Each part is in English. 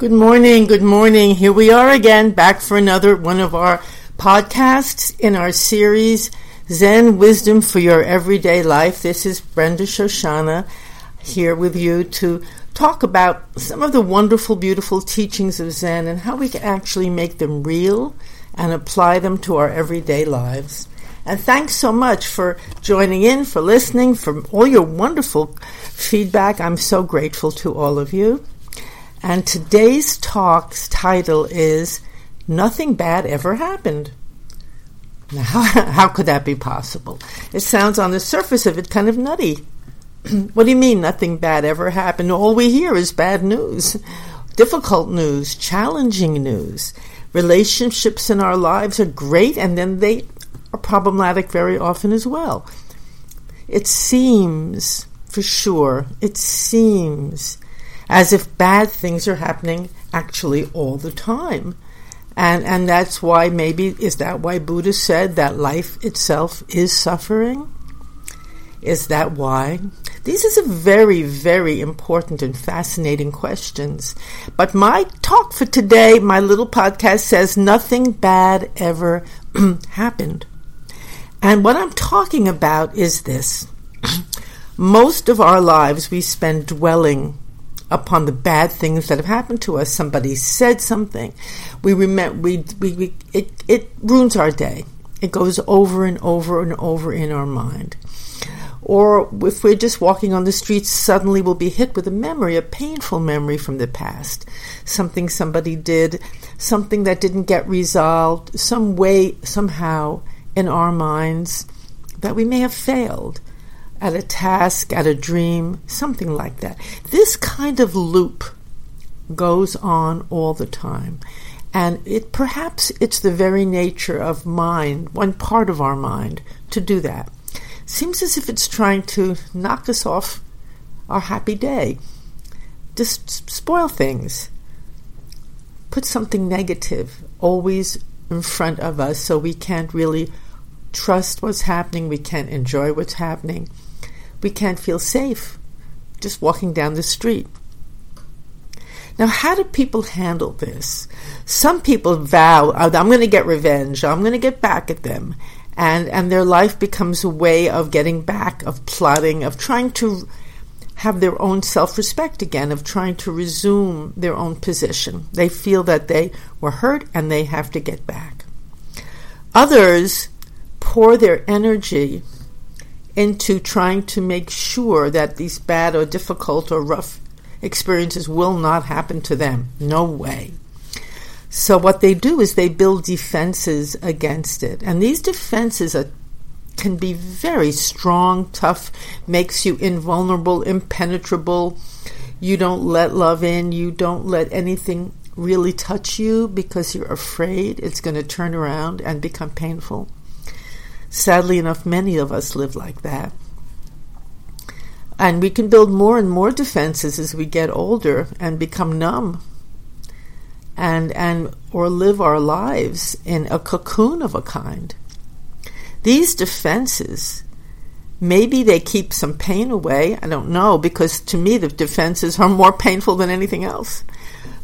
Good morning, good morning. Here we are again, back for another one of our podcasts in our series, Zen Wisdom for Your Everyday Life. This is Brenda Shoshanna here with you to talk about some of the wonderful, beautiful teachings of Zen and how we can actually make them real and apply them to our everyday lives. And thanks so much for joining in, for listening, for all your wonderful feedback. I'm so grateful to all of you. And today's talk's title is Nothing Bad Ever Happened. Now, how, how could that be possible? It sounds on the surface of it kind of nutty. what do you mean nothing bad ever happened? All we hear is bad news, difficult news, challenging news. Relationships in our lives are great and then they are problematic very often as well. It seems, for sure, it seems as if bad things are happening actually all the time. And, and that's why maybe, is that why Buddha said that life itself is suffering? Is that why? These are very, very important and fascinating questions. But my talk for today, my little podcast says nothing bad ever happened. And what I'm talking about is this. Most of our lives we spend dwelling upon the bad things that have happened to us. Somebody said something. We remember, we, we, we, it, it ruins our day. It goes over and over and over in our mind. Or if we're just walking on the streets, suddenly we'll be hit with a memory, a painful memory from the past. Something somebody did, something that didn't get resolved, some way, somehow in our minds that we may have failed at a task, at a dream, something like that. This kind of loop goes on all the time. And it perhaps it's the very nature of mind, one part of our mind, to do that. Seems as if it's trying to knock us off our happy day. Just spoil things. Put something negative always in front of us so we can't really trust what's happening, we can't enjoy what's happening we can't feel safe just walking down the street. Now, how do people handle this? Some people vow, oh, I'm going to get revenge, I'm going to get back at them. And, and their life becomes a way of getting back, of plotting, of trying to have their own self respect again, of trying to resume their own position. They feel that they were hurt and they have to get back. Others pour their energy into trying to make sure that these bad or difficult or rough experiences will not happen to them. No way. So what they do is they build defenses against it. And these defenses are, can be very strong, tough, makes you invulnerable, impenetrable. You don't let love in, you don't let anything really touch you because you're afraid it's going to turn around and become painful. Sadly enough, many of us live like that. And we can build more and more defenses as we get older and become numb and and or live our lives in a cocoon of a kind. These defenses maybe they keep some pain away, I don't know, because to me the defenses are more painful than anything else.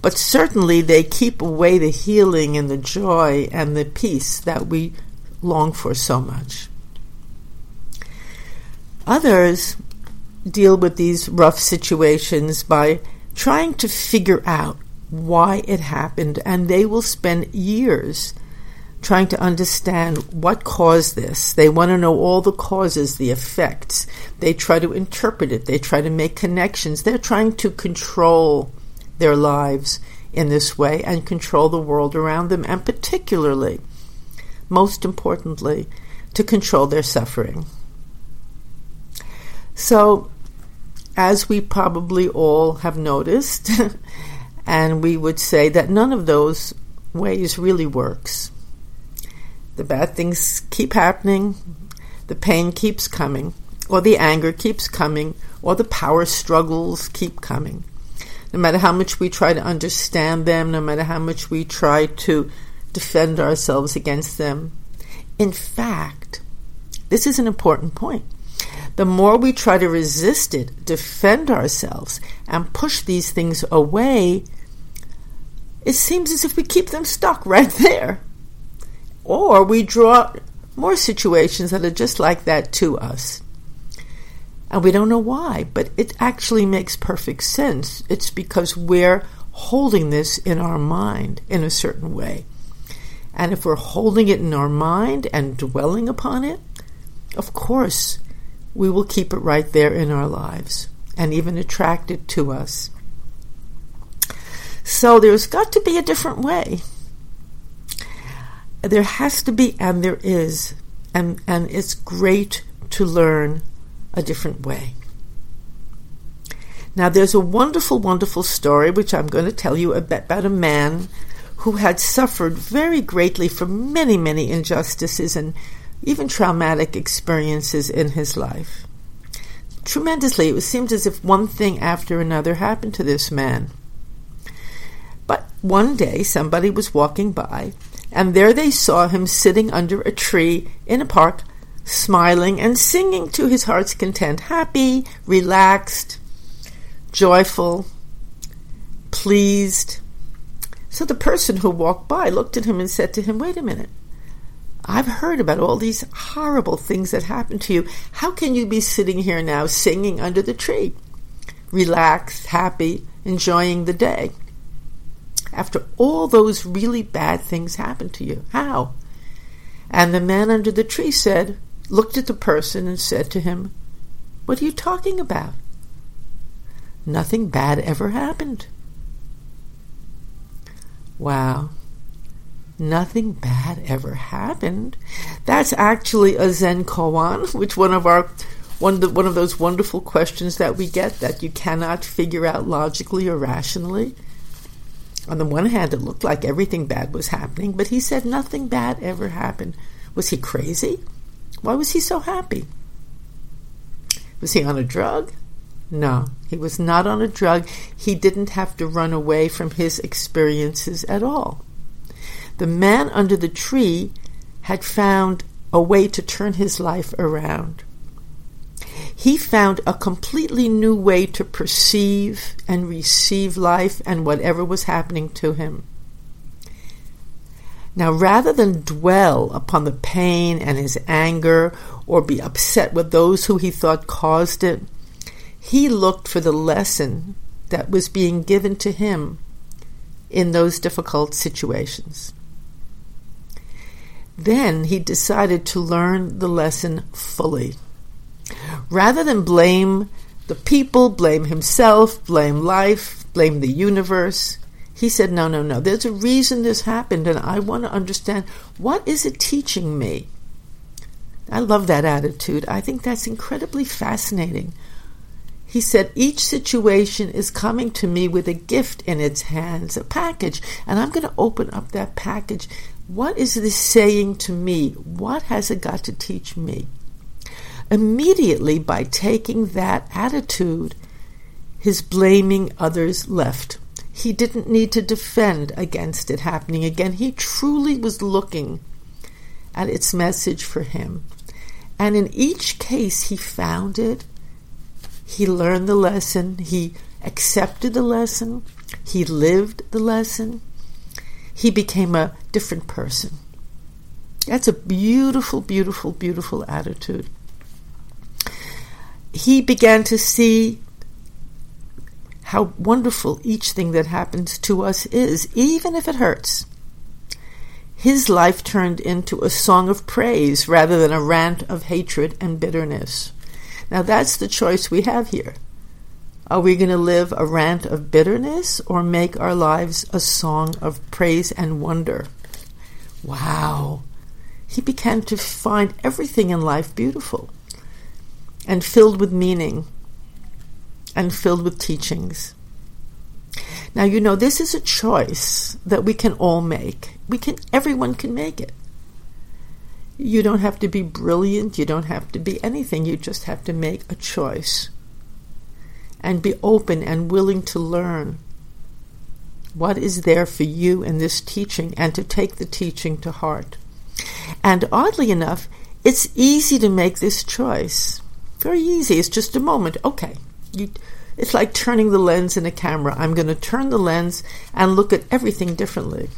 But certainly they keep away the healing and the joy and the peace that we long for so much. Others deal with these rough situations by trying to figure out why it happened, and they will spend years trying to understand what caused this. They want to know all the causes, the effects. They try to interpret it, they try to make connections. They're trying to control their lives in this way and control the world around them, and particularly most importantly, to control their suffering. So, as we probably all have noticed, and we would say that none of those ways really works. The bad things keep happening, the pain keeps coming, or the anger keeps coming, or the power struggles keep coming. No matter how much we try to understand them, no matter how much we try to defend ourselves against them. In fact, this is an important point. The more we try to resist it, defend ourselves, and push these things away, it seems as if we keep them stuck right there. Or we draw more situations that are just like that to us. And we don't know why, but it actually makes perfect sense. It's because we're holding this in our mind in a certain way. And if we're holding it in our mind and dwelling upon it, of course, we will keep it right there in our lives and even attract it to us. So there's got to be a different way. There has to be, and there is, and, and it's great to learn a different way. Now, there's a wonderful, wonderful story which I'm going to tell you about a man who had suffered very greatly from many, many injustices and even traumatic experiences in his life. Tremendously, it seemed as if one thing after another happened to this man. But one day somebody was walking by, and there they saw him sitting under a tree in a park, smiling and singing to his heart's content, happy, relaxed, joyful, pleased. So the person who walked by looked at him and said to him, Wait a minute. I've heard about all these horrible things that happened to you. How can you be sitting here now singing under the tree? Relaxed, happy, enjoying the day after all those really bad things happened to you? How? And the man under the tree said, looked at the person and said to him, What are you talking about? Nothing bad ever happened. Wow. Nothing bad ever happened. That's actually a Zen koan, which one of our one of, the, one of those wonderful questions that we get that you cannot figure out logically or rationally. On the one hand, it looked like everything bad was happening, but he said nothing bad ever happened. Was he crazy? Why was he so happy? Was he on a drug? No, he was not on a drug. He didn't have to run away from his experiences at all. The man under the tree had found a way to turn his life around he found a completely new way to perceive and receive life and whatever was happening to him. Now, rather than dwell upon the pain and his anger or be upset with those who he thought caused it, he looked for the lesson that was being given to him in those difficult situations. Then he decided to learn the lesson fully. Rather than blame the people, blame himself, blame life, blame the universe, he said, No, no, no. There's a reason this happened, and I want to understand what is it teaching me? I love that attitude. I think that's incredibly fascinating. He said, Each situation is coming to me with a gift in its hands, a package, and I'm going to open up that package. What is this saying to me? What has it got to teach me? Immediately, by taking that attitude, his blaming others left. He didn't need to defend against it happening again. He truly was looking at its message for him. And in each case, he found it. He learned the lesson. He accepted the lesson. He lived the lesson. He became a different person. That's a beautiful, beautiful, beautiful attitude he began to see how wonderful each thing that happens to us is, even if it hurts. His life turned into a song of praise rather than a rant of hatred and bitterness. Now, that's the choice we have here. Are we going to live a rant of bitterness or make our lives a song of praise and wonder? Wow. He began to find everything in life beautiful and filled with meaning and filled with teachings. Now, you know, this is a choice that we can all make. We can, everyone can make it. You don't have to be brilliant. You don't have to be anything. You just have to make a choice and be open and willing to learn what is there for you in this teaching and to take the teaching to heart. And oddly enough, it's easy to make this choice very easy. It's just a moment. Okay, you it's like turning the lens in a camera. I'm going to turn the lens and look at everything differently.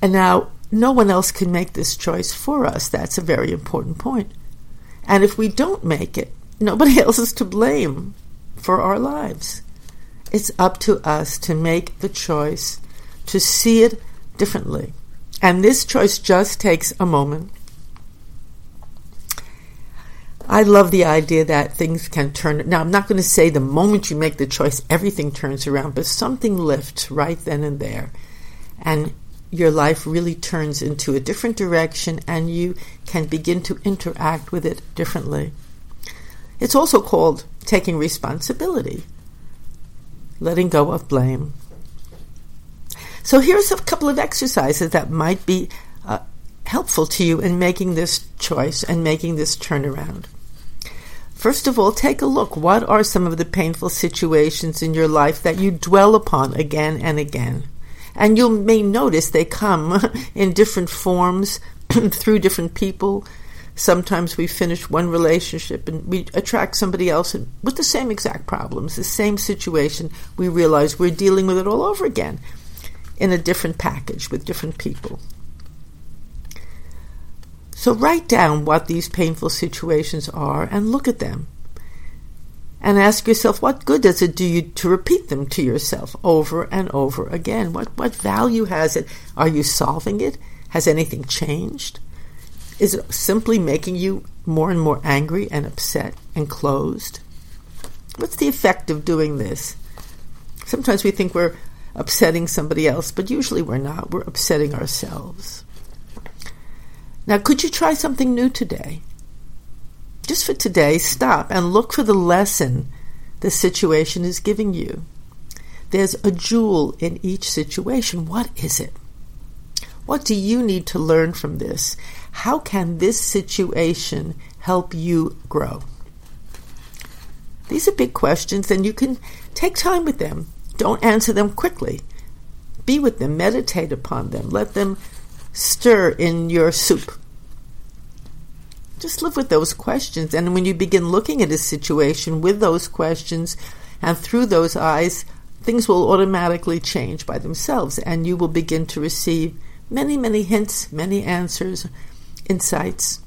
And now, no one else can make this choice for us. That's a very important point. And if we don't make it, nobody else is to blame for our lives. It's up to us to make the choice to see it differently. And this choice just takes a moment. I love the idea that things can turn. Now, I'm not going to say the moment you make the choice, everything turns around, but something lifts right then and there. And your life really turns into a different direction and you can begin to interact with it differently. It's also called taking responsibility, letting go of blame. So here's a couple of exercises that might be uh, helpful to you in making this choice and making this turnaround. First of all, take a look. What are some of the painful situations in your life that you dwell upon again and again? And you may notice they come in different forms through different people. Sometimes we finish one relationship and we attract somebody else with the same exact problems, the same situation. We realize we're dealing with it all over again in a different package with different people. So write down what these painful situations are and look at them. And ask yourself, what good does it do you to repeat them to yourself over and over again? What, what value has it? Are you solving it? Has anything changed? Is it simply making you more and more angry and upset and closed? What's the effect of doing this? Sometimes we think we're upsetting somebody else, but usually we're not. We're upsetting ourselves. Now, could you try something new today? Just for today, stop and look for the lesson the situation is giving you. There's a jewel in each situation. What is it? What do you need to learn from this? How can this situation help you grow? These are big questions, and you can take time with them. Don't answer them quickly. Be with them, meditate upon them, let them stir in your soup. Just live with those questions. And when you begin looking at a situation with those questions and through those eyes, things will automatically change by themselves, and you will begin to receive many, many hints, many answers, insights.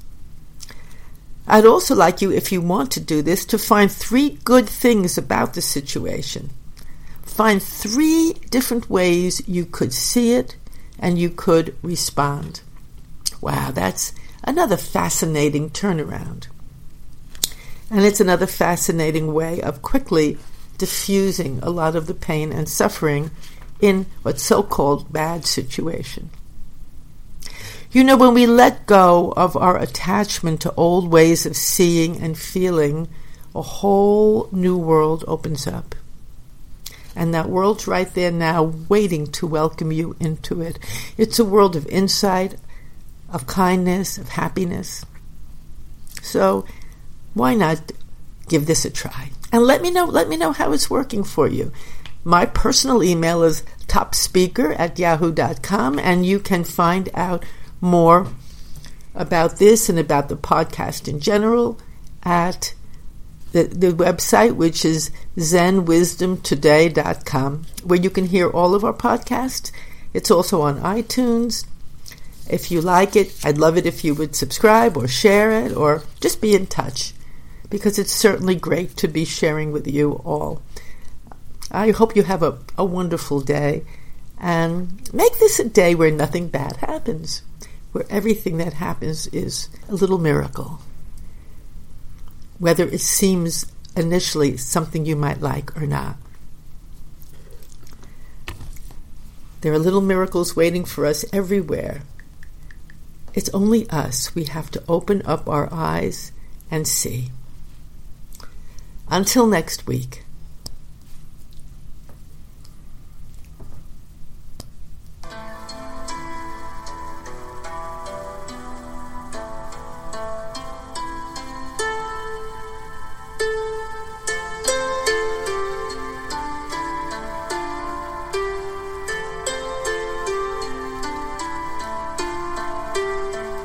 I'd also like you, if you want to do this, to find three good things about the situation. Find three different ways you could see it and you could respond. Wow, that's another fascinating turnaround. And it's another fascinating way of quickly diffusing a lot of the pain and suffering in what's so called bad situation. You know, when we let go of our attachment to old ways of seeing and feeling, a whole new world opens up. And that world's right there now, waiting to welcome you into it. It's a world of insight, of kindness, of happiness. So, why not give this a try? And let me know, let me know how it's working for you. My personal email is topspeaker at yahoo.com, and you can find out more about this and about the podcast in general at the, the website, which is zenwisdomtoday.com, where you can hear all of our podcasts. It's also on iTunes. If you like it, I'd love it if you would subscribe or share it or just be in touch because it's certainly great to be sharing with you all. I hope you have a, a wonderful day and make this a day where nothing bad happens, where everything that happens is a little miracle whether it seems initially something you might like or not. There are little miracles waiting for us everywhere. It's only us. We have to open up our eyes and see. Until next week.